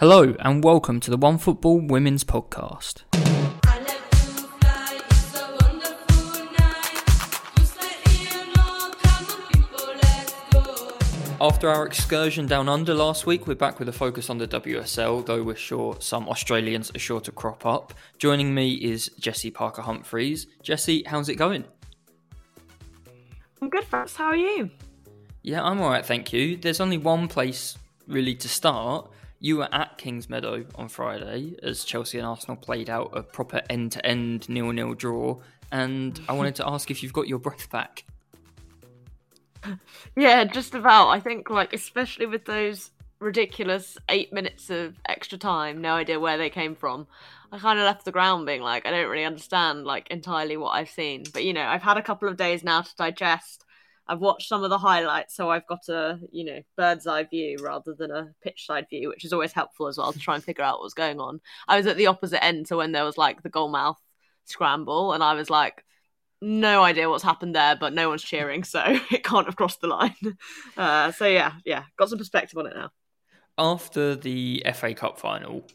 Hello, and welcome to the One Football Women's Podcast. After our excursion down under last week, we're back with a focus on the WSL, though we're sure some Australians are sure to crop up. Joining me is Jessy Parker Humphreys. Jessy, how's it going? I'm good, thanks. How are you? Yeah, I'm alright, thank you. There's only one place really to start. You were at Kingsmeadow on Friday as Chelsea and Arsenal played out a proper end to end nil nil draw, and I wanted to ask if you've got your breath back. Yeah, just about. I think, like, especially with those ridiculous eight minutes of extra time, no idea where they came from. I kind of left the ground being like, I don't really understand, like, entirely what I've seen. But, you know, I've had a couple of days now to digest I've watched some of the highlights, so I've got a you know bird's eye view rather than a pitch side view, which is always helpful as well to try and figure out what's going on. I was at the opposite end, so when there was like the goalmouth scramble, and I was like, no idea what's happened there, but no one's cheering, so it can't have crossed the line. Uh, so yeah, yeah, got some perspective on it now. After the FA Cup final,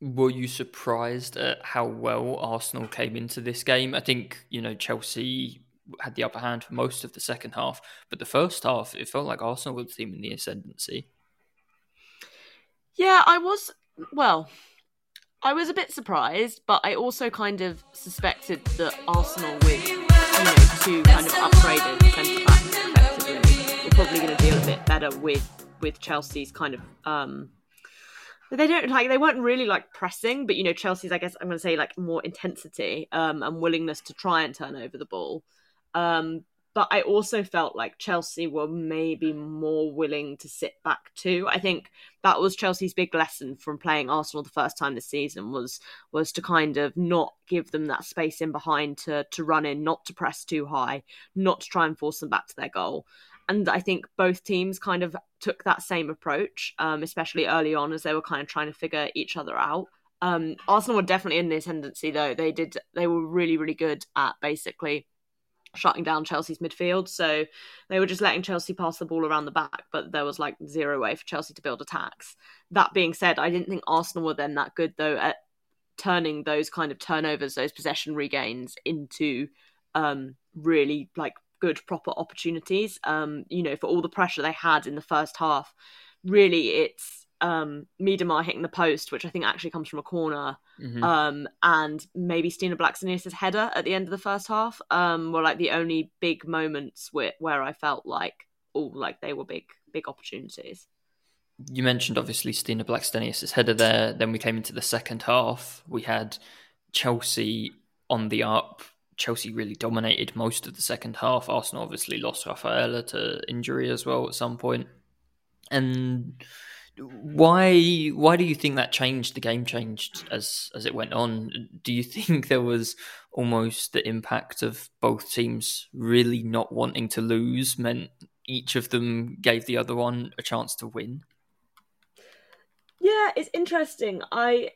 were you surprised at how well Arsenal came into this game? I think you know Chelsea had the upper hand for most of the second half. But the first half, it felt like Arsenal were the team in the ascendancy. Yeah, I was. Well, I was a bit surprised, but I also kind of suspected that Arsenal, with you know two kind of upgraded centre backs, were probably going to deal a bit better with with Chelsea's kind of. um they don't like they weren't really like pressing, but you know Chelsea's I guess I'm going to say like more intensity um, and willingness to try and turn over the ball. Um, but I also felt like Chelsea were maybe more willing to sit back too. I think that was Chelsea's big lesson from playing Arsenal the first time this season was was to kind of not give them that space in behind to to run in, not to press too high, not to try and force them back to their goal. And I think both teams kind of took that same approach, um, especially early on as they were kind of trying to figure each other out. Um, Arsenal were definitely in the ascendancy though. They did they were really really good at basically shutting down Chelsea's midfield. So they were just letting Chelsea pass the ball around the back, but there was like zero way for Chelsea to build attacks. That being said, I didn't think Arsenal were then that good though at turning those kind of turnovers, those possession regains into um, really like good proper opportunities. Um, you know, for all the pressure they had in the first half, really it's um Miedema hitting the post, which I think actually comes from a corner, mm-hmm. um, and maybe Stina Blackstenius's header at the end of the first half, um, were like the only big moments where where I felt like oh, like they were big big opportunities. You mentioned obviously Stina Blackstenius's header there. Then we came into the second half. We had Chelsea on the up. Chelsea really dominated most of the second half. Arsenal obviously lost Rafaela to injury as well at some point, and why why do you think that changed the game changed as as it went on? Do you think there was almost the impact of both teams really not wanting to lose meant each of them gave the other one a chance to win? Yeah it's interesting. I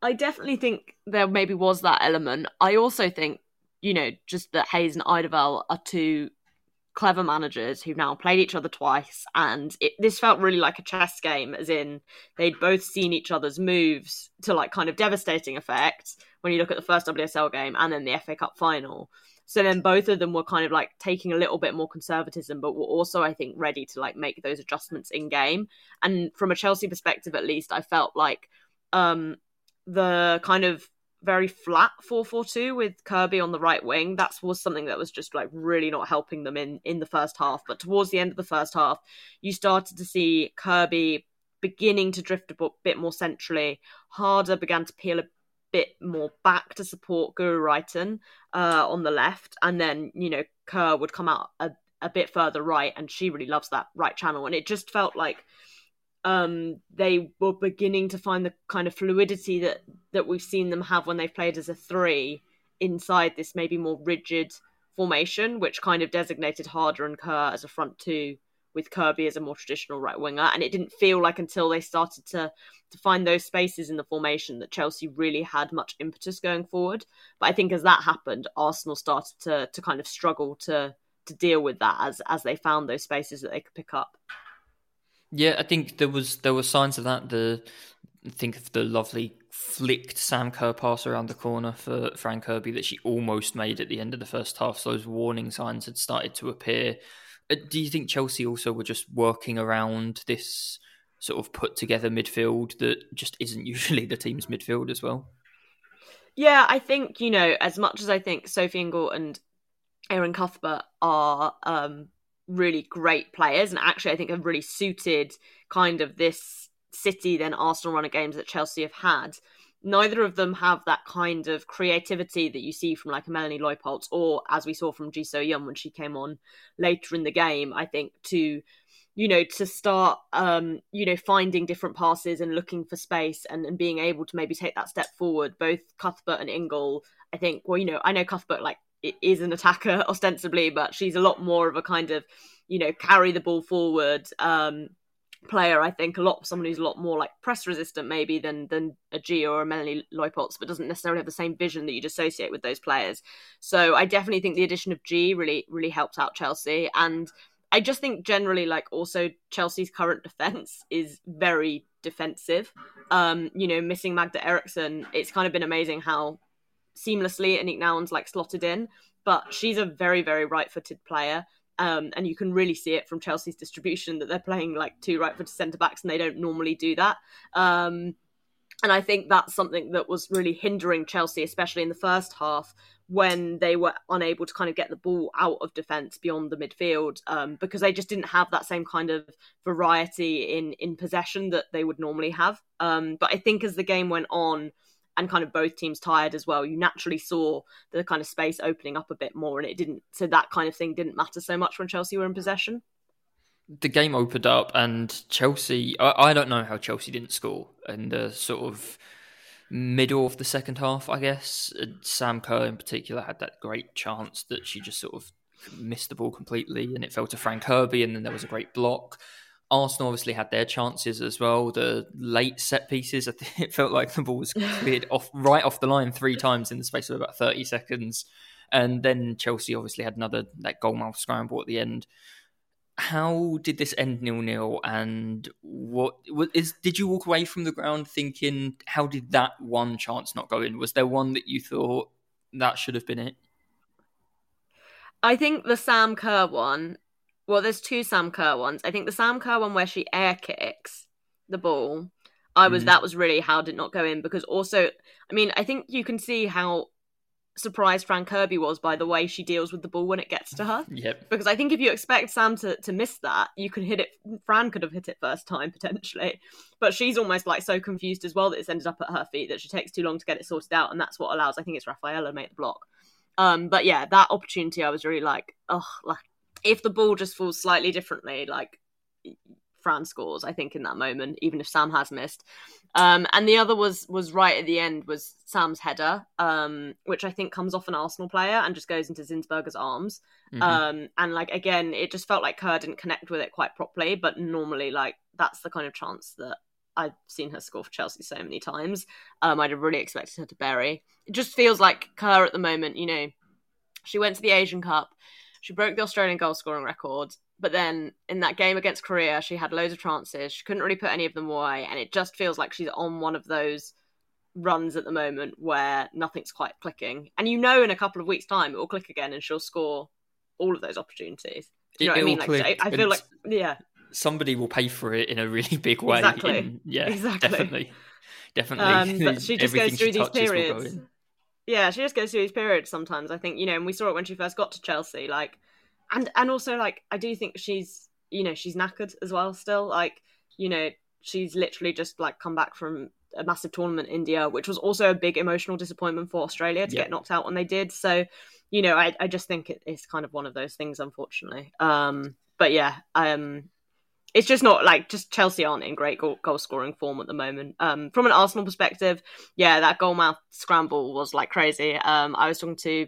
i definitely think there maybe was that element. I also think you know just that hayes and Eidevall are two clever managers who've now played each other twice, and it, this felt really like a chess game, as in they'd both seen each other's moves to like kind of devastating effect when you look at the first WSL game and then the FA Cup final. So then both of them were kind of like taking a little bit more conservatism, but were also, I think, ready to like make those adjustments in game. And from a Chelsea perspective, at least, I felt like um, the kind of very flat 4-4-2 with Kirby on the right wing. That was something that was just like really not helping them in in the first half. But towards the end of the first half, you started to see Kirby beginning to drift a bit more centrally. Harder began to peel a bit more back to support Guro Reiten uh, on the left, and then you know Kerr would come out a, a bit further right, and she really loves that right channel, and it just felt like um, they were beginning to find the kind of fluidity that that we've seen them have when they've played as a three inside this maybe more rigid formation, which kind of designated Harder and Kerr as a front two, with Kirby as a more traditional right winger. And it didn't feel like until they started to to find those spaces in the formation that Chelsea really had much impetus going forward. But I think as that happened, Arsenal started to to kind of struggle to to deal with that as as they found those spaces that they could pick up. Yeah, I think there was there were signs of that. The think of the lovely flicked Sam Kerr pass around the corner for Fran Kirby that she almost made at the end of the first half. So those warning signs had started to appear. Uh, do you think Chelsea also were just working around this sort of put together midfield that just isn't usually the team's midfield as well? Yeah, I think, you know, as much as I think Sophie Ingle and Erin Cuthbert are um, really great players and actually I think have really suited kind of this City then Arsenal run of games that Chelsea have had. Neither of them have that kind of creativity that you see from like a Melanie Leupolz or as we saw from Ji So Yun when she came on later in the game, I think to you know, to start, um, you know, finding different passes and looking for space and, and being able to maybe take that step forward. Both Cuthbert and Ingle, I think, well, you know, I know Cuthbert like is an attacker ostensibly, but she's a lot more of a kind of, you know, carry the ball forward um, player. I think a lot someone who's a lot more like press resistant maybe than than a Ji or a Melanie Leupolz, but doesn't necessarily have the same vision that you'd associate with those players. So I definitely think the addition of Ji really really helped out Chelsea and I just think generally, like, also Chelsea's current defense is very defensive. Um, you know, missing Magda Eriksson, it's kind of been amazing how seamlessly Aniek Nouwen's like slotted in, but she's a very, very right footed player. Um, and you can really see it from Chelsea's distribution that they're playing like two right footed centre backs and they don't normally do that. Um, and I think that's something that was really hindering Chelsea, especially in the first half, when they were unable to kind of get the ball out of defence beyond the midfield um, because they just didn't have that same kind of variety in in possession that they would normally have. Um, but I think as the game went on and kind of both teams tired as well, you naturally saw the kind of space opening up a bit more, and it didn't. So that kind of thing didn't matter so much when Chelsea were in possession. The game opened up, and Chelsea. I, I don't know how Chelsea didn't score, and the sort of middle of the second half, I guess. Uh, Sam Kerr in particular had that great chance that she just sort of missed the ball completely and it fell to Fran Kirby and then there was a great block. Arsenal obviously had their chances as well. The late set pieces, I think it felt like the ball was cleared off right off the line three times in the space of about 30 seconds. And then Chelsea obviously had another that goalmouth scramble at the end how did this end nil nil? And what, what is? Did you walk away from the ground thinking, how did that one chance not go in? Was there one that you thought that should have been it? I think the Sam Kerr one. Well, there's two Sam Kerr ones. I think the Sam Kerr one where she air kicks the ball. I was mm. that was really how it did not go in because also I mean I think you can see how surprised Fran Kirby was by the way she deals with the ball when it gets to her. Yep. Because I think if you expect Sam to, to miss that, you could hit it. Fran could have hit it first time potentially, but she's almost like so confused as well that it's ended up at her feet that she takes too long to get it sorted out, and that's what allows. I think it's Rafaela make the block. Um, but yeah, that opportunity I was really like, oh, like if the ball just falls slightly differently, like Fran scores. I think in that moment, even if Sam has missed. Um, and the other was was right at the end was Sam's header, um, which I think comes off an Arsenal player and just goes into Zinsberger's arms. Mm-hmm. Um, and like again, it just felt like Kerr didn't connect with it quite properly. But normally, like that's the kind of chance that I've seen her score for Chelsea so many times. Um, I'd have really expected her to bury. It just feels like Kerr at the moment. You know, she went to the Asian Cup, she broke the Australian goal scoring record, but then in that game against Korea, she had loads of chances. She couldn't really put any of them away, and it just feels like she's on one of those runs at the moment where nothing's quite clicking. And you know, in a couple of weeks' time, it will click again, and she'll score all of those opportunities. Do you know it, what I mean? Like, I, I feel like, yeah, somebody will pay for it in a really big way. Exactly. In, yeah, exactly. Definitely, definitely. Um, but she just goes through these periods. Yeah, she just goes through these periods sometimes. I think you know, and we saw it when she first got to Chelsea. Like and and also like I do think she's you know she's knackered as well still like you know she's literally just like come back from a massive tournament in India which was also a big emotional disappointment for Australia to get knocked out when they did so you know I, I just think it, it's kind of one of those things unfortunately um but yeah um it's just not like just Chelsea aren't in great goal, goal, scoring form at the moment. Um, from an Arsenal perspective, yeah, that goal mouth scramble was like crazy. Um, I was talking to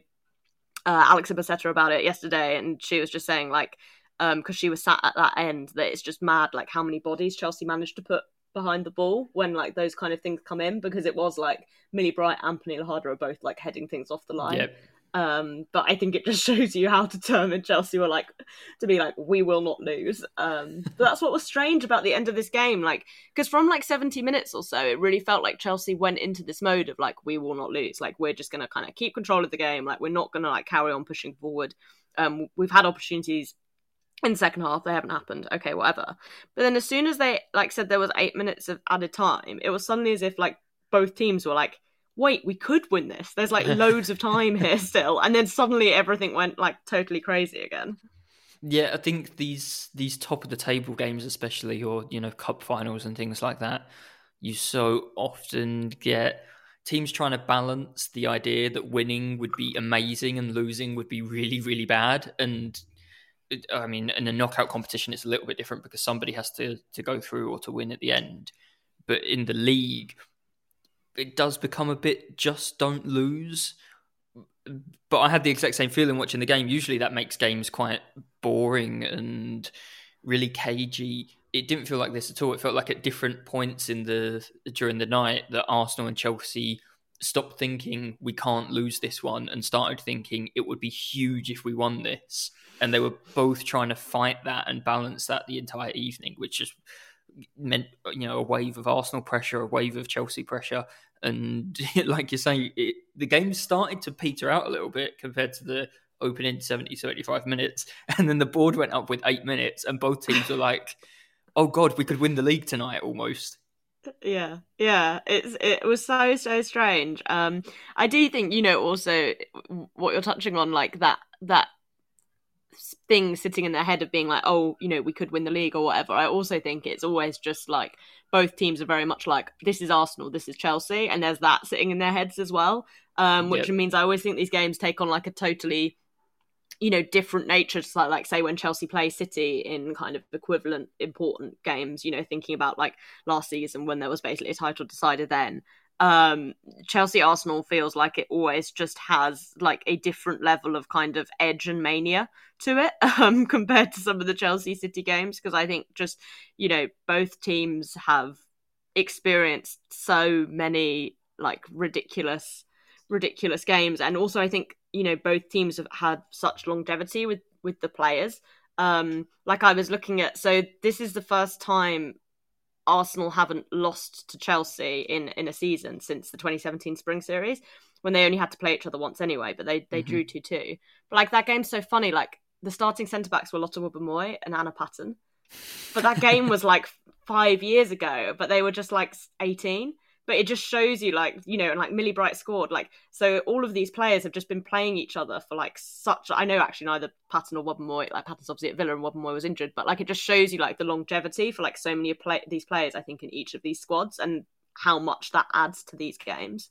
uh, Alexa Baceta about it yesterday, and she was just saying like, because um, she was sat at that end, that it's just mad like how many bodies Chelsea managed to put behind the ball when like those kind of things come in because it was like Millie Bright and Pernille Harder are both like heading things off the line. Yep. Um, but I think it just shows you how determined Chelsea were like to be like, we will not lose. Um, but that's what was strange about the end of this game. Like, because from like 70 minutes or so, it really felt like Chelsea went into this mode of like, we will not lose. Like, we're just going to kind of keep control of the game. Like, we're not going to like carry on pushing forward. Um, we've had opportunities in second half they haven't happened okay whatever but then as soon as they like said there was eight minutes of added time it was suddenly as if like both teams were like wait, we could win this. There's like loads of time here still. And then suddenly everything went like totally crazy again. Yeah, I think these these top of the table games, especially, or you know, cup finals and things like that, you so often get teams trying to balance the idea that winning would be amazing and losing would be really, really bad. And I mean, in a knockout competition, it's a little bit different because somebody has to to go through or to win at the end. But in the league, it does become a bit just don't lose. But I had the exact same feeling watching the game. Usually that makes games quite boring and really cagey. It didn't feel like this at all. It felt like at different points in the during the night that Arsenal and Chelsea stopped thinking we can't lose this one and started thinking it would be huge if we won this. And they were both trying to fight that and balance that the entire evening, which just meant you know a wave of Arsenal pressure, a wave of Chelsea pressure, and like you say, it, the game started to peter out a little bit compared to the opening 70, 75 minutes, and then the board went up with eight minutes, and both teams were like, "Oh God, we could win the league tonight almost." Yeah, yeah, it's it was so so strange. Um, I do think you know also what you're touching on, like that that thing sitting in their head of being like, oh, you know, we could win the league or whatever. I also think it's always just like both teams are very much like, this is Arsenal, this is Chelsea, and there's that sitting in their heads as well. Um, which yep. means I always think these games take on like a totally, you know, different nature. To like, like say when Chelsea play City in kind of equivalent important games. You know, thinking about like last season when there was basically a title decided then um, Chelsea Arsenal feels like it always just has like a different level of kind of edge and mania to it um, compared to some of the Chelsea City games because I think just you know both teams have experienced so many like ridiculous ridiculous games. And also I think you know both teams have had such longevity with with the players. Um like I was looking at so this is the first time Arsenal haven't lost to Chelsea in in a season since the 2017 Spring Series when they only had to play each other once anyway, but they they mm-hmm. drew two two. But like that game's so funny. Like the starting centre backs were Lotta Wubben-Moy and Anna Patten, but that game was like five years ago. But they were just like 18 but it just shows you like you know and like Millie Bright scored like so all of these players have just been playing each other for like such I know actually neither Patten or Wubben-Moy like Patten's obviously at Villa and Wubben-Moy was injured but like it just shows you like the longevity for like so many play- these players I think in each of these squads and how much that adds to these games.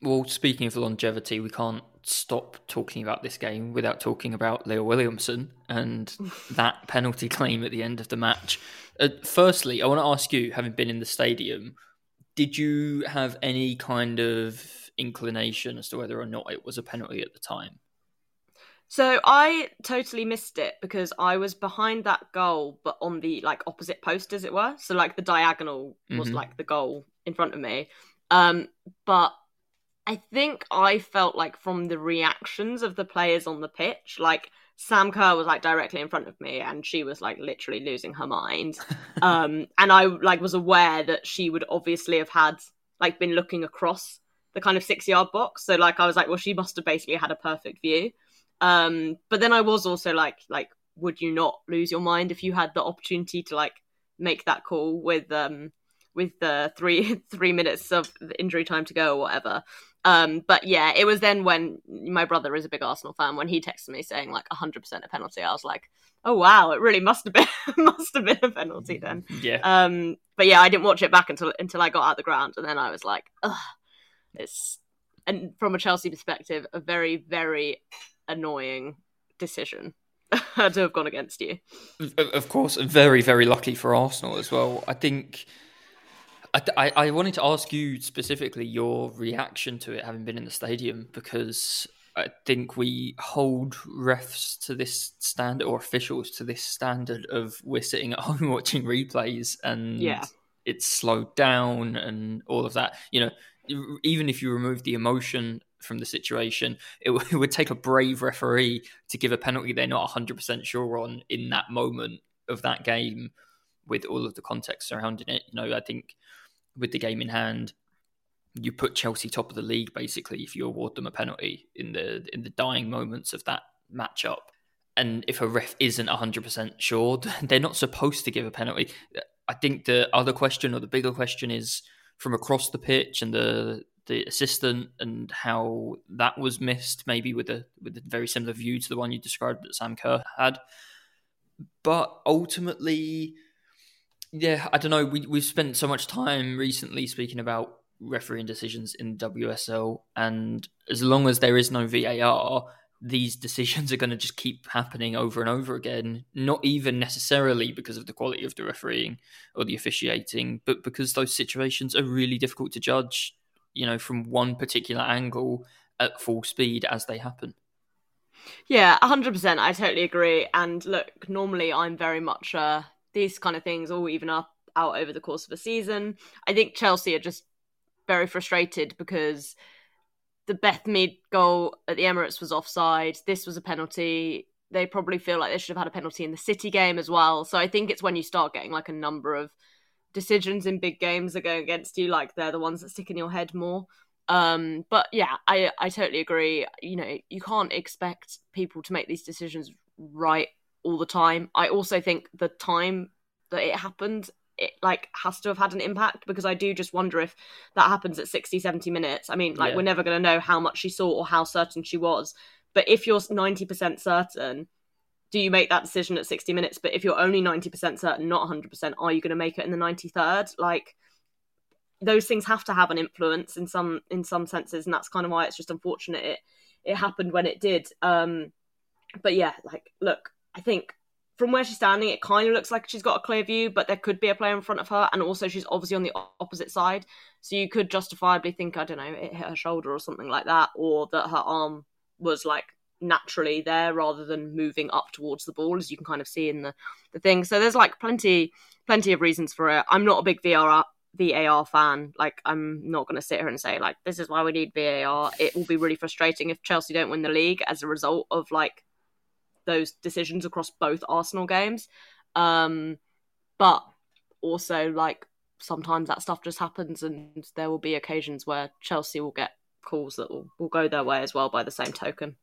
Well, speaking of longevity, we can't stop talking about this game without talking about Leah Williamson and that penalty claim at the end of the match. Uh, firstly, I want to ask you, having been in the stadium, did you have any kind of inclination as to whether or not it was a penalty at the time? So I totally missed it because I was behind that goal, but on the like opposite post, as it were. So like the diagonal was mm-hmm. like the goal in front of me. Um, but I think I felt like from the reactions of the players on the pitch, like Sam Kerr was like directly in front of me and she was like literally losing her mind. um and I like was aware that she would obviously have had like been looking across the kind of 6 yard box. So like I was like well she must have basically had a perfect view. Um but then I was also like like would you not lose your mind if you had the opportunity to like make that call with um with the 3 3 minutes of injury time to go or whatever. Um, but yeah, it was then when my brother is a big Arsenal fan. When he texted me saying like 100% a penalty, I was like, oh wow, it really must have been must have been a penalty then. Yeah. Um, but yeah, I didn't watch it back until until I got out the ground, and then I was like, ugh, it's and from a Chelsea perspective, a very very annoying decision to have gone against you. Of course, very very lucky for Arsenal as well. I think I, I, wanted to ask you specifically your reaction to it having been in the stadium because I think we hold refs to this standard or officials to this standard of we're sitting at home watching replays and yeah. it's slowed down and all of that. You know, even if you remove the emotion from the situation. It, w- it would take a brave referee to give a penalty they're not 100% sure on in that moment of that game with all of the context surrounding it. You know, I think with the game in hand, you put Chelsea top of the league basically if you award them a penalty in the in the dying moments of that matchup. And if a ref isn't 100% sure, they're not supposed to give a penalty. I think the other question or the bigger question is from across the pitch and the the assistant and how that was missed, maybe with a with a very similar view to the one you described that Sam Kerr had. But ultimately, yeah, I don't know. We we've spent so much time recently speaking about refereeing decisions in WSL, and as long as there is no VAR, these decisions are going to just keep happening over and over again. Not even necessarily because of the quality of the refereeing or the officiating, but because those situations are really difficult to judge. You know, from one particular angle at full speed as they happen. Yeah, hundred percent. I totally agree. And look, normally I'm very much uh, these kind of things all even up out over the course of a season. I think Chelsea are just very frustrated because the Beth Mead goal at the Emirates was offside. This was a penalty. They probably feel like they should have had a penalty in the City game as well. So I think it's when you start getting like a number of decisions in big games that go against you, like they're the ones that stick in your head more. Um, but yeah, I I totally agree. You know, you can't expect people to make these decisions right all the time. I also think the time that it happened it like has to have had an impact because I do just wonder if that happens at 60 70 minutes. I mean, like yeah. we're never going to know how much she saw or how certain she was. But if you're 90% certain, do you make that decision at 60 minutes? But if you're only 90% certain, not 100%, are you going to make it in the 93rd? Like those things have to have an influence in some in some senses and that's kind of why it's just unfortunate it it happened when it did. Um but yeah, like look, I think from where she's standing, it kind of looks like she's got a clear view, but there could be a player in front of her, and also she's obviously on the opposite side. So you could justifiably think, I don't know, it hit her shoulder or something like that, or that her arm was like naturally there rather than moving up towards the ball, as you can kind of see in the, the thing. So there's like plenty, plenty of reasons for it. I'm not a big VAR VAR fan. Like I'm not going to sit here and say like this is why we need VAR. It will be really frustrating if Chelsea don't win the league as a result of like those decisions across both Arsenal games. Um, but also, like, sometimes that stuff just happens, and there will be occasions where Chelsea will get calls that will, will go their way as well by the same token.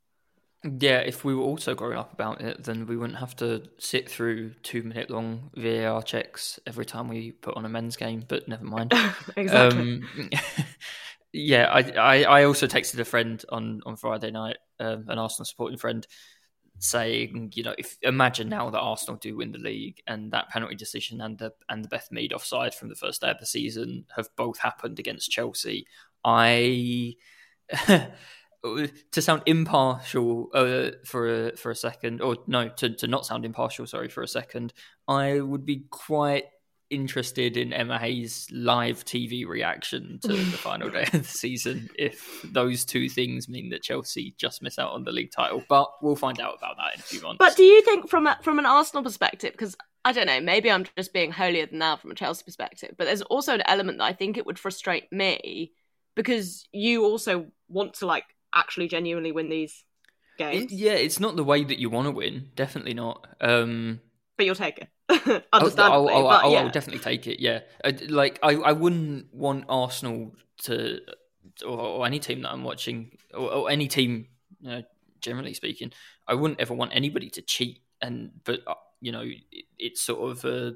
Yeah, if we were also growing up about it, then we wouldn't have to sit through two minute long VAR checks every time we put on a men's game, but never mind. exactly. Um, yeah, I, I, I, also texted a friend on, on Friday night, um, an Arsenal supporting friend, saying, you know, if imagine now that Arsenal do win the league and that penalty decision and the and the Beth Mead offside from the first day of the season have both happened against Chelsea. I to sound impartial uh, for a, for a second, or no, to, to not sound impartial, sorry, for a second, I would be quite interested in Emma Hayes' live TV reaction to the final day of the season if those two things mean that Chelsea just miss out on the league title. But we'll find out about that in a few months. But do you think from a, from an Arsenal perspective, because I don't know, maybe I'm just being holier than thou from a Chelsea perspective, but there's also an element that I think it would frustrate me because you also want to like actually genuinely win these games. It, yeah, it's not the way that you want to win. Definitely not. Um, but you'll take it. Understandably, I'll, I'll, I'll, yeah. I'll, definitely take it. Yeah, uh, like I, I wouldn't want Arsenal to, or, or any team that I'm watching, or, or any team, you know, generally speaking, I wouldn't ever want anybody to cheat. And but uh, you know, it, it's sort of, uh,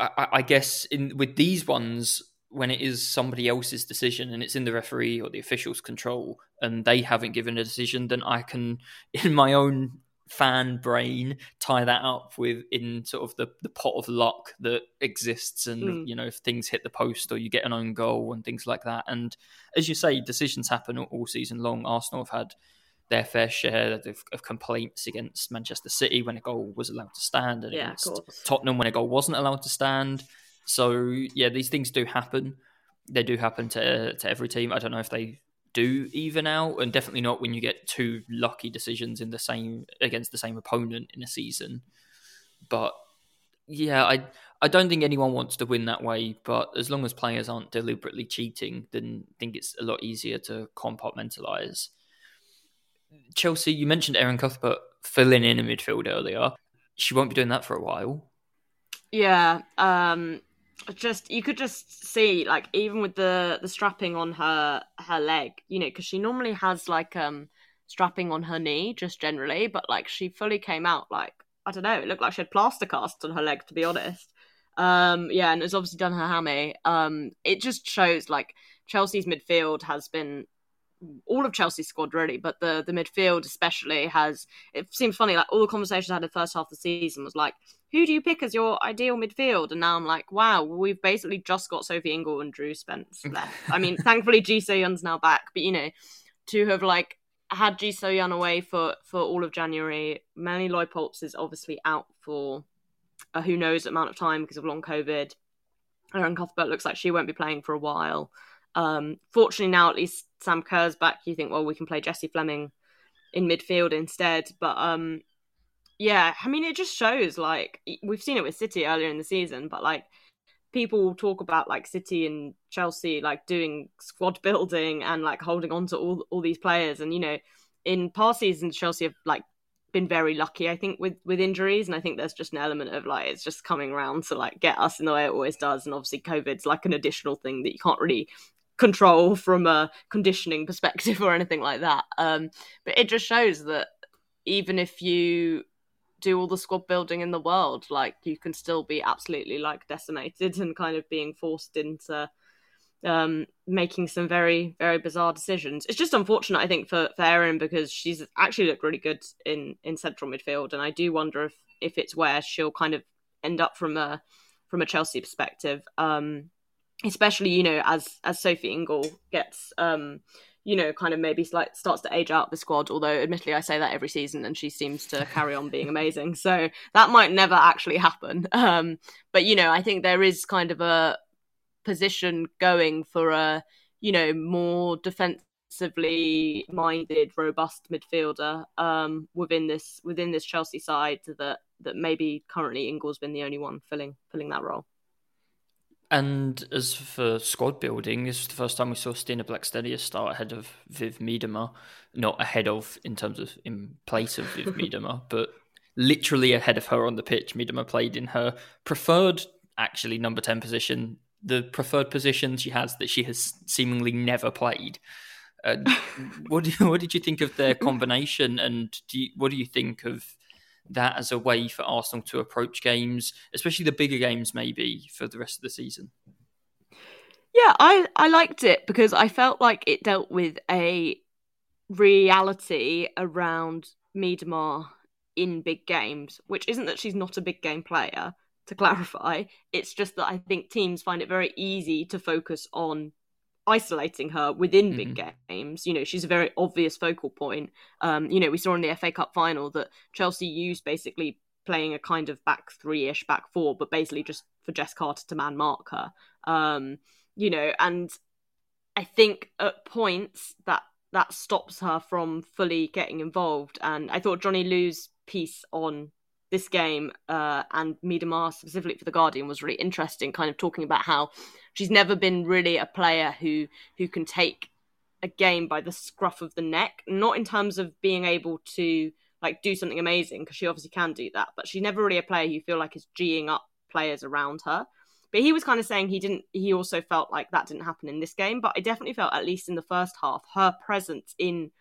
I, I guess, in with these ones, when it is somebody else's decision and it's in the referee or the official's control and they haven't given a decision, then I can, in my own fan brain tie that up with in sort of the, the pot of luck that exists and mm. you know if things hit the post or you get an own goal and things like that. And as you say decisions happen all, season long. Arsenal have had their fair share of, of, complaints against manchester city when a goal was allowed to stand and yeah, against tottenham when a goal wasn't allowed to stand. So yeah these things do happen. They do happen to to every team. I don't know if they do even out, and definitely not when you get two lucky decisions in the same against the same opponent in a season. But yeah, I I don't think anyone wants to win that way, but as long as players aren't deliberately cheating, then I think it's a lot easier to compartmentalize. Chelsea, you mentioned Erin Cuthbert filling in a midfield earlier. She won't be doing that for a while. Yeah, um, just you could just see like even with the the strapping on her her leg, you know, because she normally has like um strapping on her knee just generally, but like she fully came out like I don't know, it looked like she had plaster casts on her leg to be honest. Um, yeah, and it's obviously done her hammy. Um, it just shows like Chelsea's midfield has been all of Chelsea's squad really, but the the midfield especially has. It seems funny, like all the conversations I had in the first half of the season was like, who do you pick as your ideal midfield? And now I'm like, wow, we've basically just got Sophie Ingle and Drew Spence left. I mean, thankfully Ji So-yun's now back, but you know, to have like had Ji So-yun away for for all of January, Melanie Leupolz is obviously out for a who knows amount of time because of long COVID. Erin Cuthbert looks like she won't be playing for a while. Um, fortunately, now at least Sam Kerr's back. You think, well, we can play Jessie Fleming in midfield instead. But um, yeah, I mean, it just shows like we've seen it with City earlier in the season, but like people talk about like City and Chelsea like doing squad building and like holding on to all all these players, and you know, in past seasons Chelsea have like been very lucky, I think, with with injuries, and I think there's just an element of like it's just coming around to like get us in the way it always does, and obviously COVID's like an additional thing that you can't really control from a conditioning perspective or anything like that. Um, but it just shows that even if you do all the squad building in the world, like you can still be absolutely like decimated and kind of being forced into um, making some very very bizarre decisions. It's just unfortunate, I think, for, for Erin because she's actually looked really good in in central midfield, and I do wonder if if it's where she'll kind of end up from a from a Chelsea perspective. Um, especially you know as as Sophie Ingle gets um you know kind of maybe like starts to age out the squad although admittedly I say that every season and she seems to carry on being amazing. So that might never actually happen. Um but you know I think there is kind of a position going for a you know more defensively minded robust midfielder um within this within this Chelsea side that that maybe currently Ingle's been the only one filling filling that role and as for squad building, this is the first time we saw Stina Blackstenius start ahead of Viv Miedema. Not ahead of in terms of in place of Viv Miedema, but literally ahead of her on the pitch. Miedema played in her preferred, actually, number 10 position, the preferred position she has that she has seemingly never played. Uh, what, do, what did you think of their combination, and do you, what do you think of that as a way for Arsenal to approach games, especially the bigger games, maybe for the rest of the season? Yeah, I I liked it because I felt like it dealt with a reality around Miedema in big games, which isn't that she's not a big game player. To clarify, it's just that I think teams find it very easy to focus on isolating her within mm-hmm. big games. You know, she's a very obvious focal point. Um, you know, we saw in the FA Cup final that Chelsea used basically playing a kind of back three ish, back four, but basically just for Jess Carter to man mark her. Um, you know, and I think at points that that stops her from fully getting involved. And I thought Johnny Liew's piece on this game uh, and Miedema specifically for the Guardian was really interesting, kind of talking about how she's never been really a player who who can take a game by the scruff of the neck, not in terms of being able to like do something amazing because she obviously can do that, but she's never really a player you feel like is geeing up players around her. But he was kind of saying he didn't. He also felt like that didn't happen in this game. But I definitely felt, at least in the first half, her presence in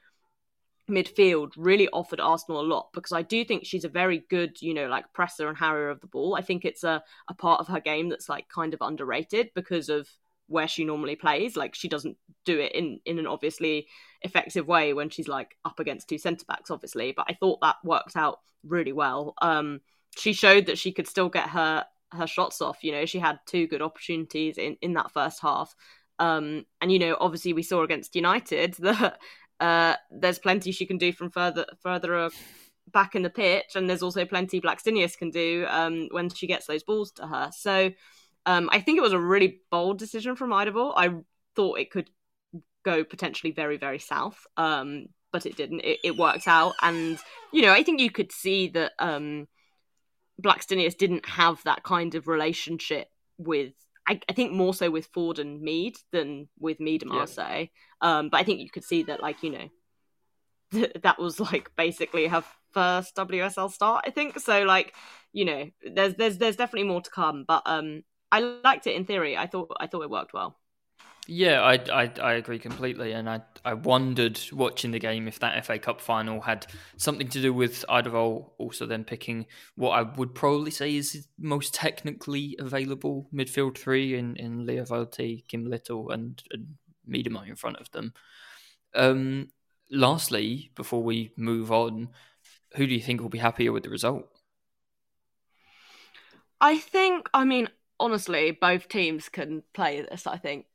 midfield really offered Arsenal a lot because I do think she's a very good, you know, like presser and harrier of the ball. I think it's a, a part of her game that's like kind of underrated because of where she normally plays. Like she doesn't do it in in an obviously effective way when she's like up against two centre backs, obviously. But I thought that worked out really well. Um, she showed that she could still get her her shots off. You know, she had two good opportunities in in that first half. Um, and you know, obviously, we saw against United that uh, there's plenty she can do from further further back in the pitch, and there's also plenty Blackstenius can do um, when she gets those balls to her. So um, I think it was a really bold decision from Eidevall. I thought it could go potentially very very south, um, but it didn't. It, it, worked out, and you know I think you could see that um, Blackstenius didn't have that kind of relationship with I, I, think more so with Foord and Mead than with Mead and Marseille. Yeah. Um, but I think you could see that, like you know, th- that was like basically her first WSL start. I think so. Like you know, there's there's there's definitely more to come. But um, I liked it in theory. I thought I thought it worked well. Yeah, I, I, I agree completely, and I I wondered watching the game if that FA Cup final had something to do with Eidevall also then picking what I would probably say is most technically available midfield three in in Wälti, Kim Little, and, and Miedema in front of them. Um, lastly, before we move on, who do you think will be happier with the result? I think, I mean, honestly, both teams can play this. I think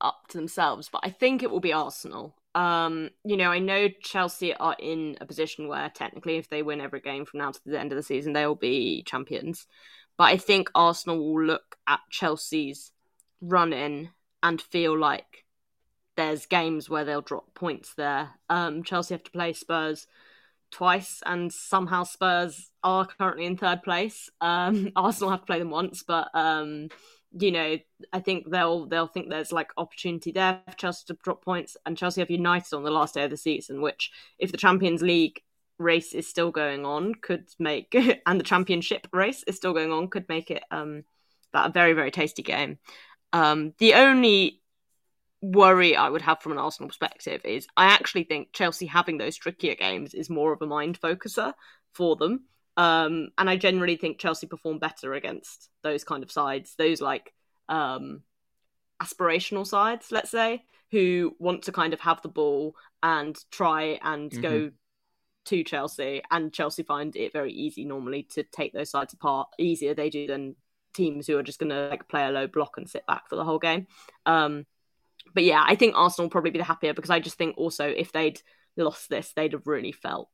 up to themselves, but I think it will be Arsenal. Um, you know, I know Chelsea are in a position where technically, if they win every game from now to the end of the season, they will be champions. But I think Arsenal will look at Chelsea's run in and feel like there's games where they'll drop points there. Um, Chelsea have to play Spurs twice, and somehow Spurs are currently in third place. Um, Arsenal have to play them once, but um, you know, I think they'll they'll think there's like opportunity there for Chelsea to drop points, and Chelsea have United on the last day of the season, which if the Champions League race is still going on, could make and the Championship race is still going on, could make it um that a very very tasty game. Um, the only worry I would have from an Arsenal perspective is I actually think Chelsea having those trickier games is more of a mind focuser for them. Um, and I generally think Chelsea perform better against those kind of sides, those like um, aspirational sides, let's say, who want to kind of have the ball and try and mm-hmm. go to Chelsea. And Chelsea find it very easy normally to take those sides apart, easier they do than teams who are just going to like play a low block and sit back for the whole game. Um, but yeah, I think Arsenal will probably be the happier because I just think also if they'd lost this, they'd have really felt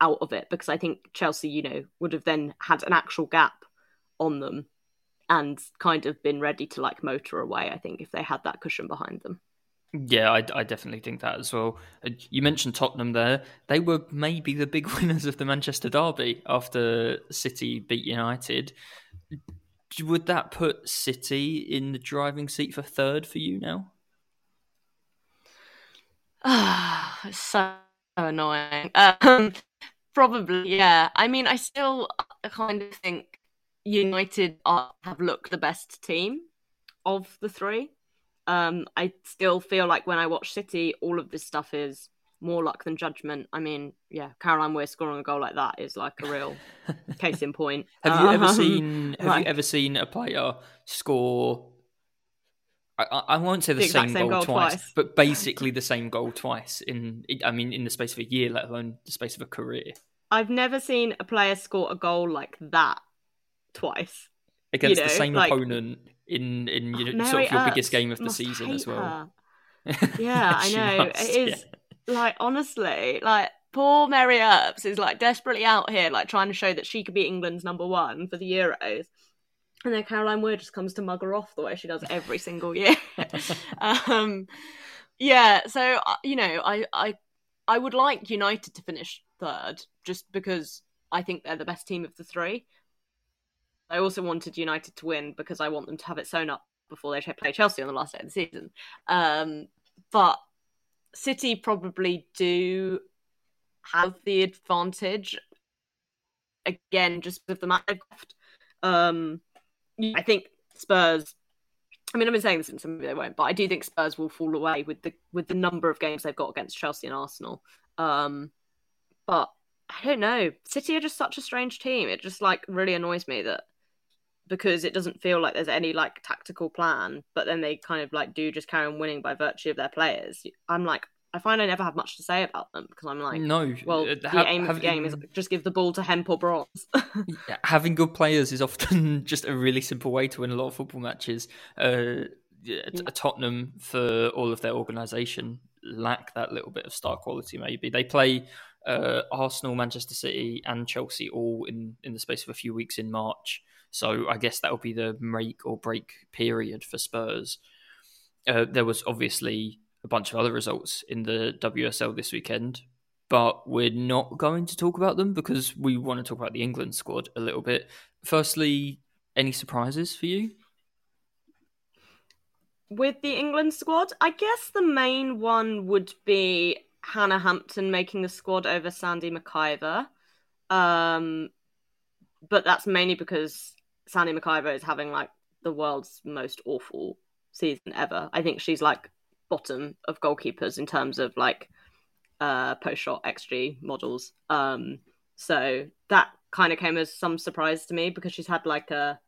out of it because I think Chelsea, you know, would have then had an actual gap on them and kind of been ready to like motor away. I think if they had that cushion behind them. Yeah, I, I definitely think that as well. Uh, you mentioned Tottenham there; they were maybe the big winners of the Manchester derby after City beat United. Would that put City in the driving seat for third for you now? Ah, so annoying. Um, Probably, yeah. I mean, I still kind of think United are, have looked the best team of the three. Um, I still feel like when I watch City, all of this stuff is more luck than judgment. I mean, yeah, Caroline Weir scoring a goal like that is like a real case in point. Have you ever um, seen? Have like, you ever seen a player score? I, I won't say the, the same, same, goal, goal twice, twice, but basically the same goal twice in. I mean, in the space of a year, let alone the space of a career. I've never seen a player score a goal like that twice against you know, the same like, opponent in in oh, you know, sort of your biggest game of the season as well. Yeah, I know. Must, it is yeah. like honestly, like poor Mary Earps is like desperately out here, like trying to show that she could be England's number one for the Euros. And then Caroline Weir just comes to mug her off the way she does every single year. um, yeah, so uh, you know, I, I I would like United to finish third, just because I think they're the best team of the three. I also wanted United to win because I want them to have it sewn up before they play Chelsea on the last day of the season. Um, but City probably do have the advantage again, just with the match. Um, I think Spurs. I mean, I've been saying this, and maybe they won't, but I do think Spurs will fall away with the with the number of games they've got against Chelsea and Arsenal. Um, but I don't know. City are just such a strange team. It just like really annoys me that because it doesn't feel like there's any like tactical plan, but then they kind of like do just carry on winning by virtue of their players. I'm like, I find I never have much to say about them because I'm like, no. Well, uh, the aim of the game is just give the ball to Hemp or Bronze. having good players is often just a really simple way to win a lot of football matches. Uh, yeah. Tottenham, for all of their organisation, lack that little bit of star quality. Maybe they play uh, Arsenal, Manchester City, and Chelsea all in in the space of a few weeks in March. So I guess that will be the make or break period for Spurs. Uh, there was obviously a bunch of other results in the WSL this weekend, but we're not going to talk about them because we want to talk about the England squad a little bit. firstly, any surprises for you? With the England squad, I guess the main one would be Hannah Hampton making the squad over Sandy MacIver. Um, but that's mainly because Sandy MacIver is having like the world's most awful season ever. I think she's like bottom of goalkeepers in terms of like uh post shot xG models. Um, so that kind of came as some surprise to me because she's had like a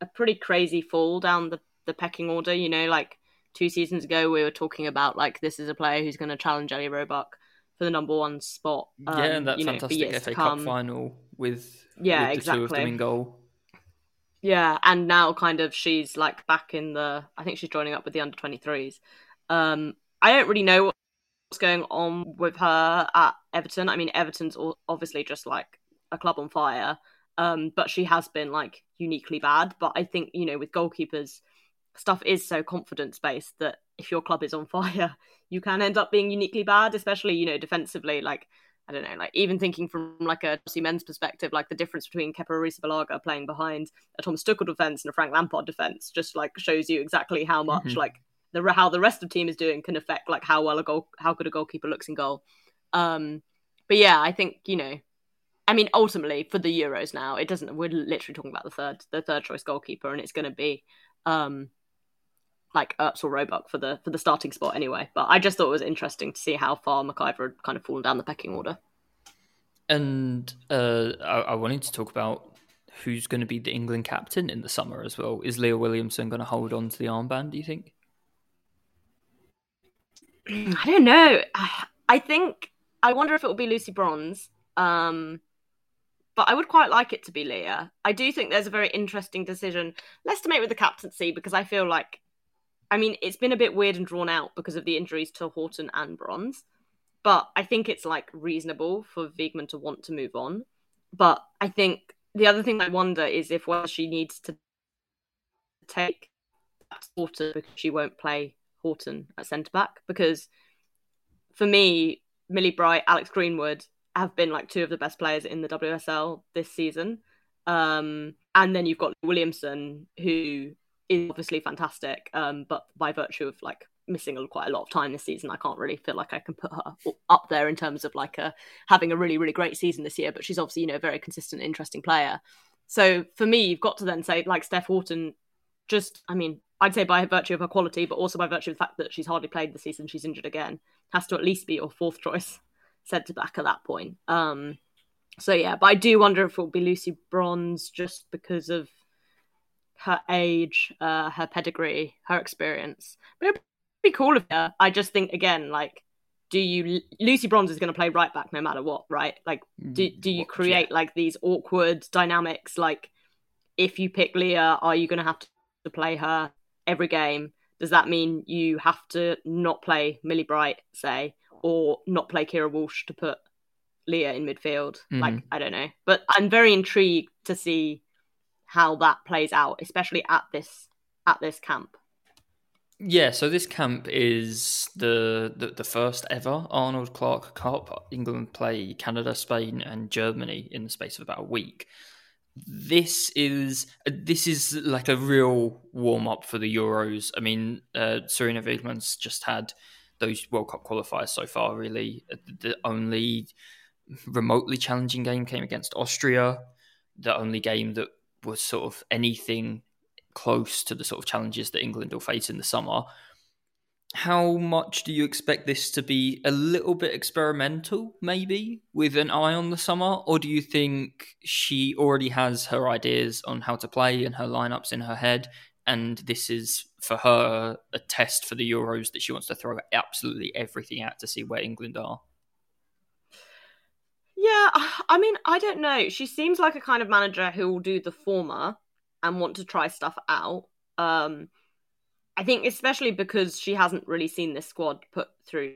a pretty crazy fall down the the pecking order. You know, like two seasons ago we were talking about like this is a player who's going to challenge Ellie Roebuck for the number one spot. Um, yeah, and that you know, fantastic FA Cup final with yeah with exactly two of them in goal. Yeah, and now kind of she's like back in the. I think she's joining up with the under twenty threes. Um, I don't really know what's going on with her at Everton. I mean, Everton's obviously just like a club on fire. Um, but she has been like uniquely bad. But I think you know with goalkeepers, stuff is so confidence based that if your club is on fire, you can end up being uniquely bad, especially you know defensively. Like I don't know, like even thinking from like a Chelsea men's perspective, like the difference between Kepa Arrizabalaga playing behind a Thomas Tuchel defense and a Frank Lampard defense just like shows you exactly how much mm-hmm. like the how the rest of the team is doing can affect like how well a goal how good a goalkeeper looks in goal. Um, but yeah, I think you know I mean, ultimately for the Euros now, it doesn't. We're literally talking about the third, the third choice goalkeeper, and it's going to be, um, like Earps or Roebuck for the for the starting spot anyway. But I just thought it was interesting to see how far MacIver had kind of fallen down the pecking order. And uh, I, I wanted to talk about who's going to be the England captain in the summer as well. Is Leah Williamson going to hold on to the armband? Do you think? I don't know. I think I wonder if it will be Lucy Bronze. Um, but I would quite like it to be Leah. I do think there's a very interesting decision, less to make with the captaincy, because I feel like, I mean, it's been a bit weird and drawn out because of the injuries to Houghton and Bronze. But I think it's like reasonable for Wiegman to want to move on. But I think the other thing I wonder is if whether she needs to take Houghton because she won't play Houghton at centre back. Because for me, Millie Bright, Alex Greenwood, have been like two of the best players in the WSL this season. Um, and then you've got Williamson, who is obviously fantastic, um, but by virtue of like missing quite a lot of time this season, I can't really feel like I can put her up there in terms of like a, having a really really great season this year. But she's obviously you know a very consistent, interesting player. So for me, you've got to then say like Steph Houghton. Just, I mean, I'd say by virtue of her quality, but also by virtue of the fact that she's hardly played the season, she's injured again, has to at least be your fourth choice centre back at that point. Um, so yeah, but I do wonder if it will be Lucy Bronze just because of her age, uh, her pedigree, her experience. But it'd be cool if her. I just think again, like, do you Lucy Bronze is going to play right back no matter what, right? Like, do do you create like these awkward dynamics? Like, if you pick Leah, are you going to have to play her every game? Does that mean you have to not play Millie Bright, say? or not play Keira Walsh to put Leah in midfield. Mm-hmm. Like, I don't know. But I'm very intrigued to see how that plays out, especially at this at this camp. Yeah, so this camp is the, the, the first ever Arnold Clark Cup. England play Canada, Spain, and Germany in the space of about a week. This is this is like a real warm up for the Euros. I mean, uh, Sarina Wiegman's just had those World Cup qualifiers so far. Really, the only remotely challenging game came against Austria. The only game that was sort of anything close to the sort of challenges that England will face in the summer. How much do you expect this to be a little bit experimental, maybe, with an eye on the summer? Or do you think she already has her ideas on how to play and her lineups in her head and this is for her a test for the Euros that she wants to throw absolutely everything at to see where England are. Yeah, I mean, I don't know. She seems like a kind of manager who will do the former and want to try stuff out. Um, I think especially because she hasn't really seen this squad put through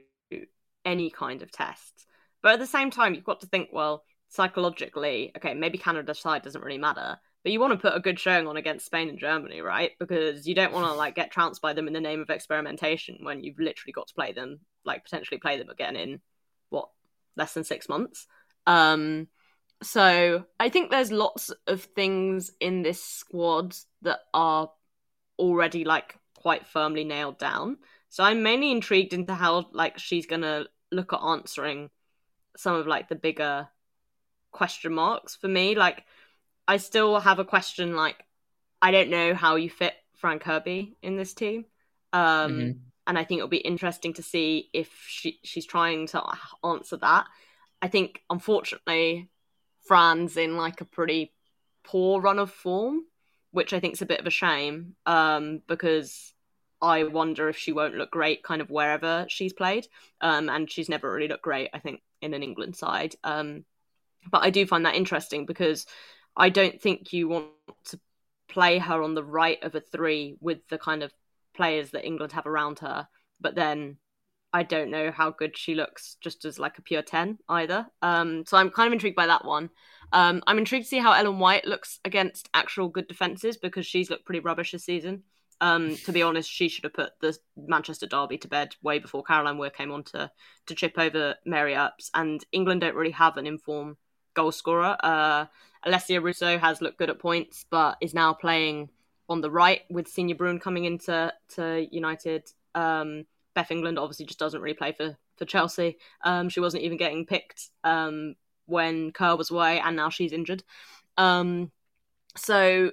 any kind of tests. But at the same time, you've got to think, well, psychologically, okay, maybe Canada's side doesn't really matter, but you want to put a good showing on against Spain and Germany, right? Because you don't want to like get trounced by them in the name of experimentation when you've literally got to play them, like potentially play them again in what less than six months. Um, So I think there's lots of things in this squad that are already like quite firmly nailed down. So I'm mainly intrigued into how like she's gonna look at answering some of like the bigger question marks for me. Like I still have a question like I don't know how you fit Fran Kirby in this team. Um mm-hmm. and I think it'll be interesting to see if she she's trying to answer that. I think unfortunately Fran's in like a pretty poor run of form, which I think is a bit of a shame um, because I wonder if she won't look great kind of wherever she's played. Um, and she's never really looked great, I think, in an England side. Um, but I do find that interesting because I don't think you want to play her on the right of a three with the kind of players that England have around her. But then I don't know how good she looks just as like a pure 10 either. Um, so I'm kind of intrigued by that one. Um, I'm intrigued to see how Ellen White looks against actual good defenses because she's looked pretty rubbish this season. Um, to be honest, she should have put the Manchester Derby to bed way before Caroline Weir came on to, to chip over Mary Earps. And England don't really have an informed goal scorer. Uh, Alessia Russo has looked good at points, but is now playing on the right with Signe Bruun coming into to United. Um, Beth England obviously just doesn't really play for for Chelsea. Um, she wasn't even getting picked um, when Kerr was away, and now she's injured. Um, so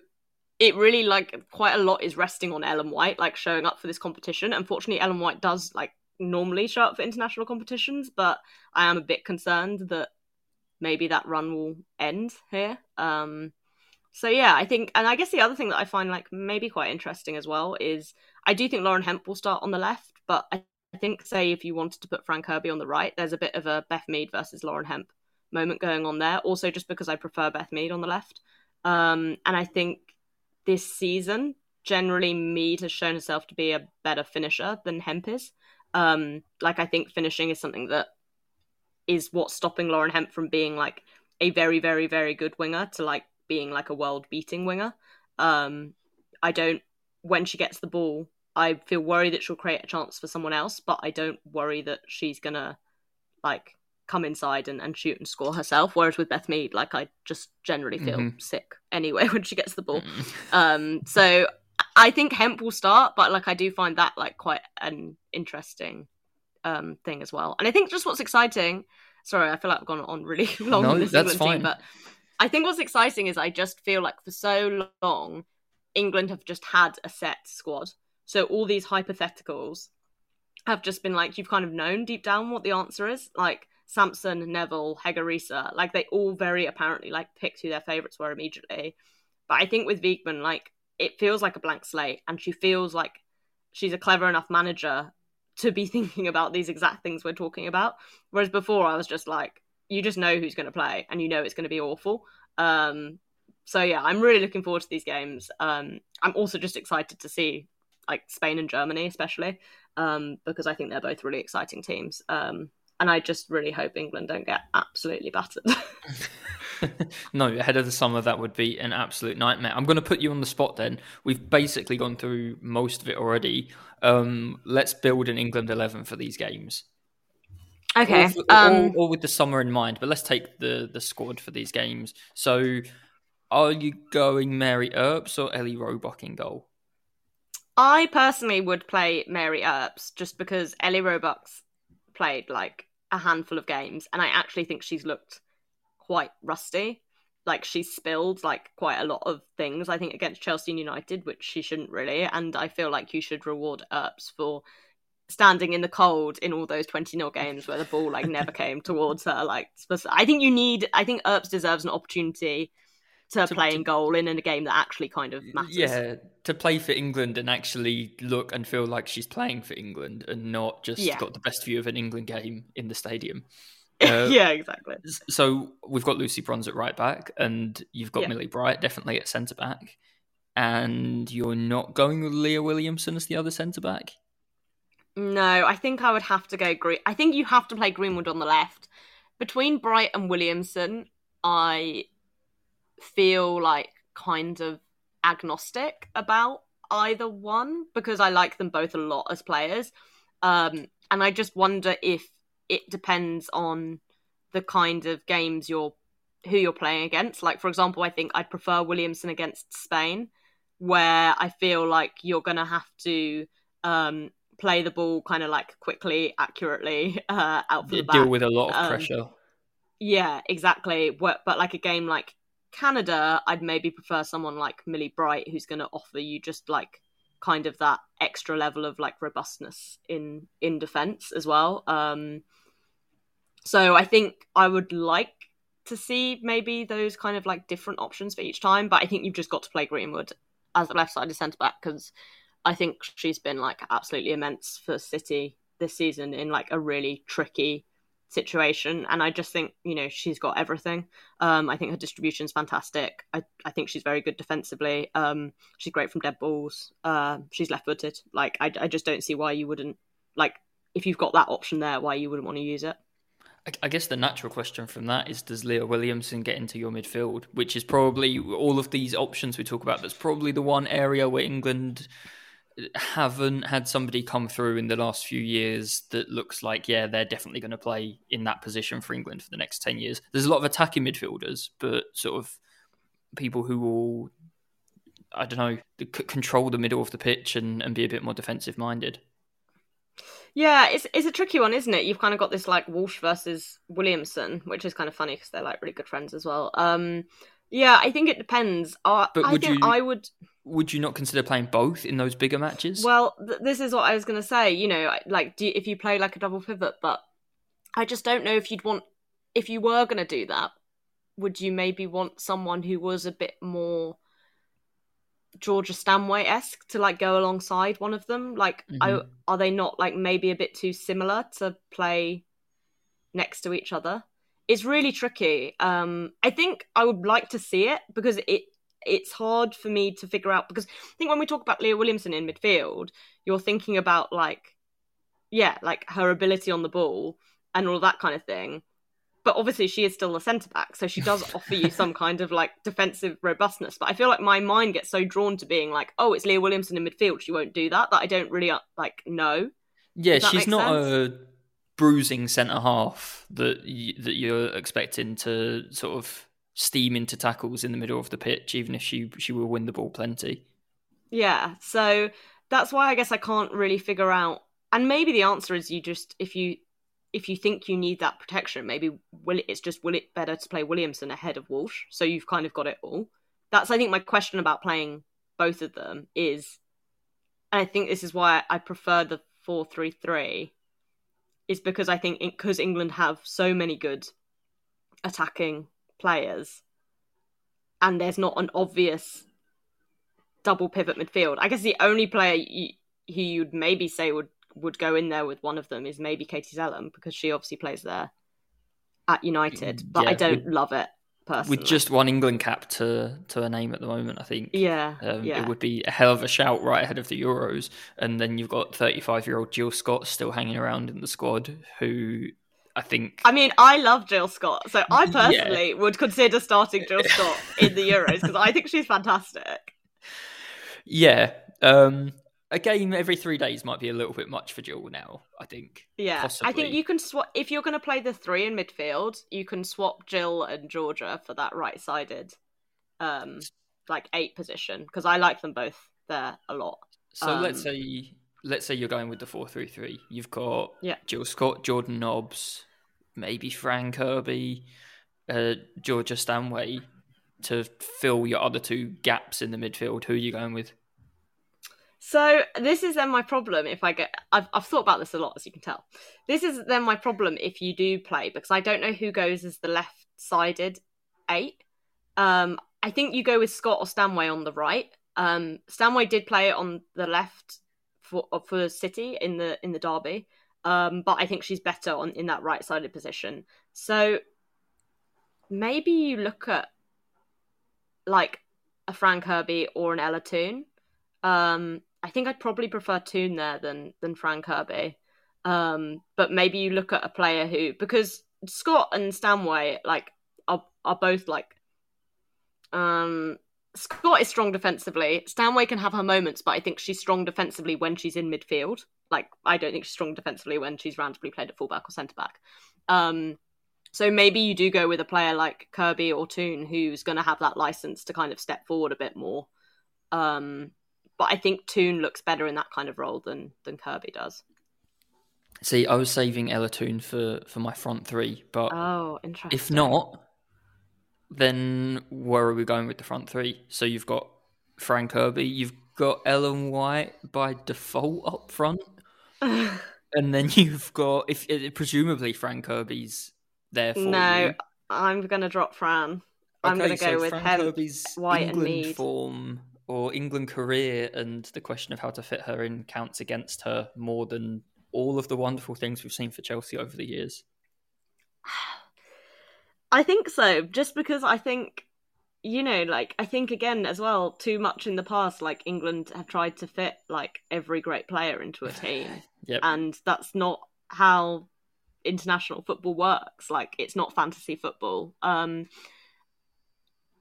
it really like quite a lot is resting on Ellen White, like showing up for this competition. Unfortunately, Ellen White does like normally show up for international competitions, but I am a bit concerned that maybe that run will end here. Um, so yeah, I think, and I guess the other thing that I find like maybe quite interesting as well is I do think Lauren Hemp will start on the left. But I think, say, if you wanted to put Fran Kirby on the right, there's a bit of a Beth Mead versus Lauren Hemp moment going on there. Also, just because I prefer Beth Mead on the left. Um, and I think this season, generally, Mead has shown herself to be a better finisher than Hemp is. Um, like, I think finishing is something that is what's stopping Lauren Hemp from being like a very, very, very good winger to like being like a world beating winger. Um, I don't, when she gets the ball, I feel worried that she'll create a chance for someone else, but I don't worry that she's gonna like come inside and, and shoot and score herself. Whereas with Beth Mead, like I just generally feel mm-hmm. sick anyway when she gets the ball. Mm. Um, so I think Hemp will start, but like I do find that like quite an interesting um thing as well. And I think just what's exciting. Sorry, I feel like I've gone on really long no, this that's England fine. team, but I think what's exciting is I just feel like for so long England have just had a set squad so all these hypotheticals have just been like you've kind of known deep down what the answer is. Like Sampson, Neville, Hege like they all very apparently like picked who their favourites were immediately. But I think with Wiegman, like it feels like a blank slate, and she feels like she's a clever enough manager to be thinking about these exact things we're talking about. Whereas before, I was just like, you just know who's going to play, and you know it's going to be awful. Um, so yeah, I'm really looking forward to these games. Um, I'm also just excited to see like Spain and Germany, especially, um, because I think they're both really exciting teams. Um, and I just really hope England don't get absolutely battered. no, ahead of the summer, that would be an absolute nightmare. I'm going to put you on the spot then. We've basically gone through most of it already. Um, let's build an England 11 for these games. Okay. All, um, all, all, with the summer in mind, but let's take the, the squad for these games. So, are you going Mary Earps or Ellie Roebuck in goal? I personally would play Mary Earps just because Ellie Roebuck's played like a handful of games, and I actually think she's looked quite rusty. Like she's spilled like quite a lot of things. I think against Chelsea United, which she shouldn't really. And I feel like you should reward Earps for standing in the cold in all those 20 0 games where the ball like never came towards her. Like I think you need. I think Earps deserves an opportunity to, to play in goal in, in a game that actually kind of matters. Yeah, to play for England and actually look and feel like she's playing for England and not just yeah. got the best view of an England game in the stadium. Uh, yeah, exactly. So we've got Lucy Bronze at right back, and you've got yeah. Millie Bright definitely at centre back, and you're not going with Leah Williamson as the other centre back. No, I think I would have to go Green. I think you have to play Greenwood on the left. Between Bright and Williamson, I feel like kind of agnostic about either one because I like them both a lot as players. Um, and I just wonder if it depends on the kind of games you're who you're playing against. Like for example, I think I'd prefer Williamson against Spain, where I feel like you're gonna have to um, play the ball kind of like quickly, accurately uh, out for the back. Deal with a lot of Um, pressure. Yeah, exactly. But, but like a game like Canada, I'd maybe prefer someone like Millie Bright, who's going to offer you just like kind of that extra level of like robustness in in defense as well. Um, so I think I would like to see maybe those kind of like different options for each time, but I think you've just got to play Greenwood as the left-sided centre back because I think she's been like absolutely immense for City this season in like a really tricky situation and i just think you know she's got everything. Um i think her distribution's fantastic. I, I think she's very good defensively. Um she's great from dead balls. Uh, she's left-footed. Like I, I just don't see why you wouldn't like if you've got that option there why you wouldn't want to use it. I- guess the natural question from that is Does Leah Williamson get into your midfield? Which is probably all of these options we talk about, that's probably the one area where England haven't had somebody come through in the last few years that looks like, yeah, they're definitely going to play in that position for England for the next 10 years. There's a lot of attacking midfielders, but sort of people who will, I don't know, c- control the middle of the pitch and, and be a bit more defensive minded. Yeah, it's it's a tricky one, isn't it? You've kind of got this like Walsh versus Williamson, which is kind of funny because they're like really good friends as well. Um, yeah, I think it depends. Uh, But I would think you- I would. Would you not consider playing both in those bigger matches? Well, th- this is what I was going to say. You know, like do you, if you play like a double pivot, but I just don't know if you'd want if you were going to do that. Would you maybe want someone who was a bit more Georgia Stanway esque to like go alongside one of them? Like, I, Mhm. are they not like maybe a bit too similar to play next to each other? It's really tricky. Um, I think I would like to see it because it it's hard for me to figure out because I think when we talk about Leah Williamson in midfield, you're thinking about like, yeah, like her ability on the ball and all that kind of thing. But obviously, she is still a centre back, so she does offer you some kind of like defensive robustness. But I feel like my mind gets so drawn to being like, oh, it's Leah Williamson in midfield. She won't do that. That I don't really uh, like know. Yeah, she's not sense? a bruising centre half that y- that you're expecting to sort of steam into tackles in the middle of the pitch, even if she she will win the ball plenty. Yeah, so that's why I guess I can't really figure out. And maybe the answer is you just if you if you think you need that protection, maybe will it, it's just will it better to play Williamson ahead of Walsh? So you've kind of got it all. That's I think my question about playing both of them is, and I think this is why I prefer the four three three, is because I think because England have so many good attacking players, and there's not an obvious double pivot midfield. I guess the only player you, who you'd maybe say would would go in there with one of them is maybe Katie Zelem because she obviously plays there at United, mm, but I don't love it personally. With just one England cap to to her name at the moment, I think. yeah, Um, yeah, It would be a hell of a shout right ahead of the Euros. And then you've got 35 year old Jill Scott still hanging around in the squad, who I think. I mean, I love Jill Scott, so I Yeah. personally would consider starting Jill Scott in the Euros because I think she's fantastic. Yeah. Um, a game every three days might be a little bit much for Jill now, I think. Yeah, I think you can swap if you're going to play the three in midfield. You can swap Jill and Georgia for that right-sided, um, like eight position because I like them both there a lot. So let's Um, say let's say you're going with the four three three. You've got Yeah. Jill Scott, Jordan Nobbs, maybe Fran Kirby, uh, Georgia Stanway to fill your other two gaps in the midfield. Who are you going with? So this is then my problem if I get. I've I've thought about this a lot, as you can tell. This is then my problem if you do play because I don't know who goes as the left-sided eight. Um, I think you go with Scott or Stanway on the right. Um, Stanway did play it on the left for for City in the in the derby, um, but I think she's better on in that right-sided position. So maybe you look at like a Fran Kirby or an Ella Toone. Um, I think I'd probably prefer Toone there than than Fran Kirby. Um, but maybe you look at a player who because Scott and Stanway like are are both like um Scott is strong defensively. Stanway can have her moments, but I think she's strong defensively when she's in midfield. Like I don't think she's strong defensively when she's randomly played at fullback or centre back. Um, So maybe you do go with a player like Kirby or Toone who's going to have that license to kind of step forward a bit more. Um, but I think Toone looks better in that kind of role than than Kirby does. See, I was saving Ella Toone for for my front three, but oh, interesting. If not, then where are we going with the front three? So you've got Fran Kirby, you've got Ellen White by default up front, and then you've got if eh, presumably Fran Kirby's there for no, you. I'm gonna drop Fran. I'm Okay, gonna so go with Fran Hemp, Kirby's White, and England Mead. form or England career, and the question of how to fit her in counts against her more than all of the wonderful things we've seen for Chelsea over the years. I think so, just because I think, you know, like I think again as well, too much in the past, like England have tried to fit like every great player into a team, Yep. and that's not how international football works. Like it's not fantasy football. Um,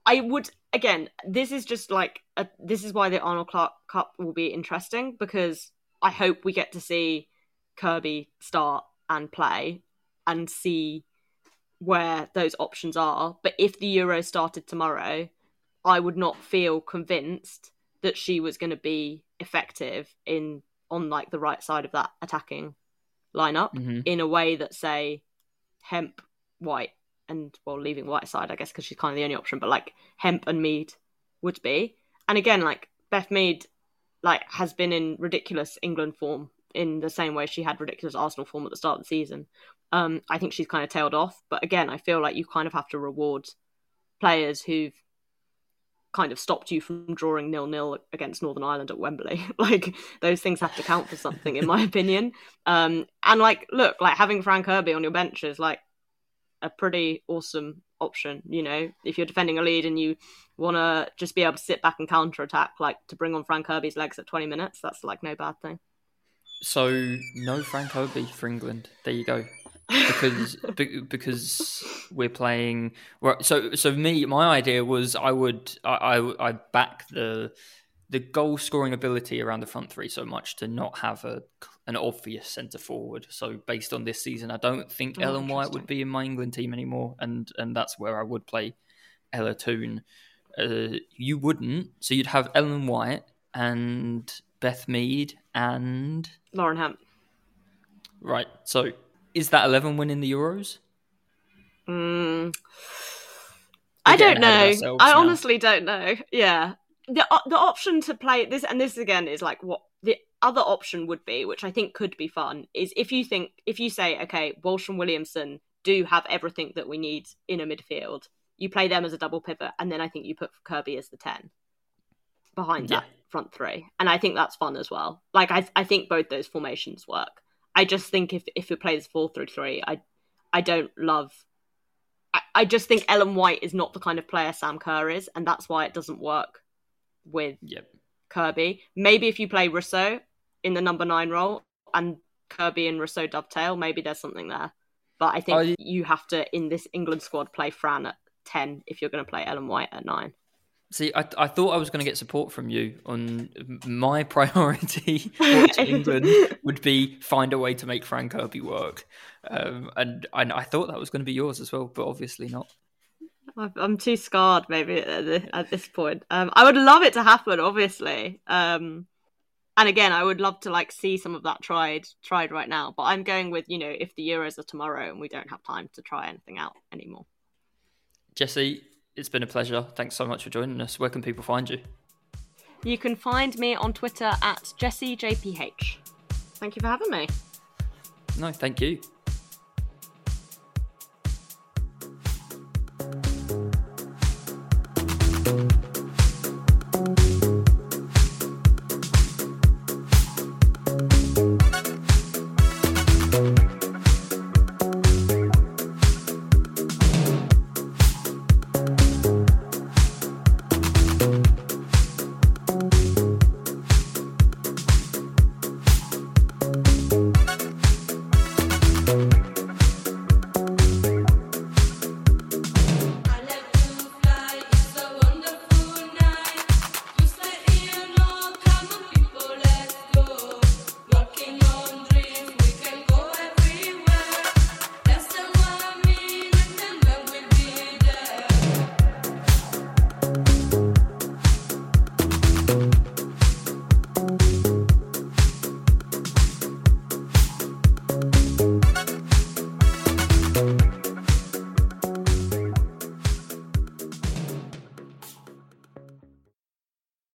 I would again. This is just like a, this is why the Arnold Clark Cup will be interesting because I hope we get to see Kirby start and play and see where those options are. But if the Euro started tomorrow, I would not feel convinced that she was going to be effective in on like the right side of that attacking lineup Mhm. in a way that say Hemp, White, and well, leaving Whiteside, I guess, because she's kind of the only option. But like Hemp and Mead would be, and again, like Beth Mead, like has been in ridiculous England form in the same way she had ridiculous Arsenal form at the start of the season. Um, I think she's kind of tailed off, but again, I feel like you kind of have to reward players who've kind of stopped you from drawing nil nil against Northern Ireland at Wembley. like those things have to count for something, in my opinion. Um, and like, look, like having Fran Kirby on your bench is like a pretty awesome option. You know, if you're defending a lead and you want to just be able to sit back and counter attack, like to bring on Fran Kirby's legs at 20 minutes, that's like no bad thing. So no Fran Kirby for England. There you go. Because be- because we're playing. Well, so so me, my idea was I would I I, I back the the goal scoring ability around the front three so much to not have a an obvious centre forward. So based on this season, I don't think Oh, Ellen White would be in my England team anymore, and and that's where I would play Ella Toone. Uh, you wouldn't, so you'd have Ellen White and Beth Mead and Lauren Hemp. Right. So is that 11 winning the Euros? Mm. I don't know. I now. honestly don't know. Yeah, the the option to play this, and this again is like what other option would be, which I think could be fun, is if you think if you say, okay, Walsh and Williamson do have everything that we need in a midfield, you play them as a double pivot, and then I think you put Kirby as the ten behind that front three, and I think that's fun as well. Like I I think both those formations work. I just think if if it plays four through three, I I don't love. I, I just think Ellen White is not the kind of player Sam Kerr is, and that's why it doesn't work with Yep. Kirby. Maybe if you play Russo in the number nine role and Kirby and Russo dovetail, maybe there's something there. But I think I- you have to in this England squad play Fran at ten if you're going to play Ellen White at nine. See, I, I thought I was going to get support from you on my priority England would be find a way to make Fran Kirby work. Um, and, and I thought that was going to be yours as well, but obviously not. I'm- too scarred, maybe at, at this point. Um, I would love it to happen, obviously. Um, and again, I would love to like see some of that tried tried right now. But I'm going with you know if the Euros are tomorrow and we don't have time to try anything out anymore. Jessy, it's been a pleasure. Thanks so much for joining us. Where can people find you? You can find me on Twitter at JessieJPH. Thank you for having me. No, thank you.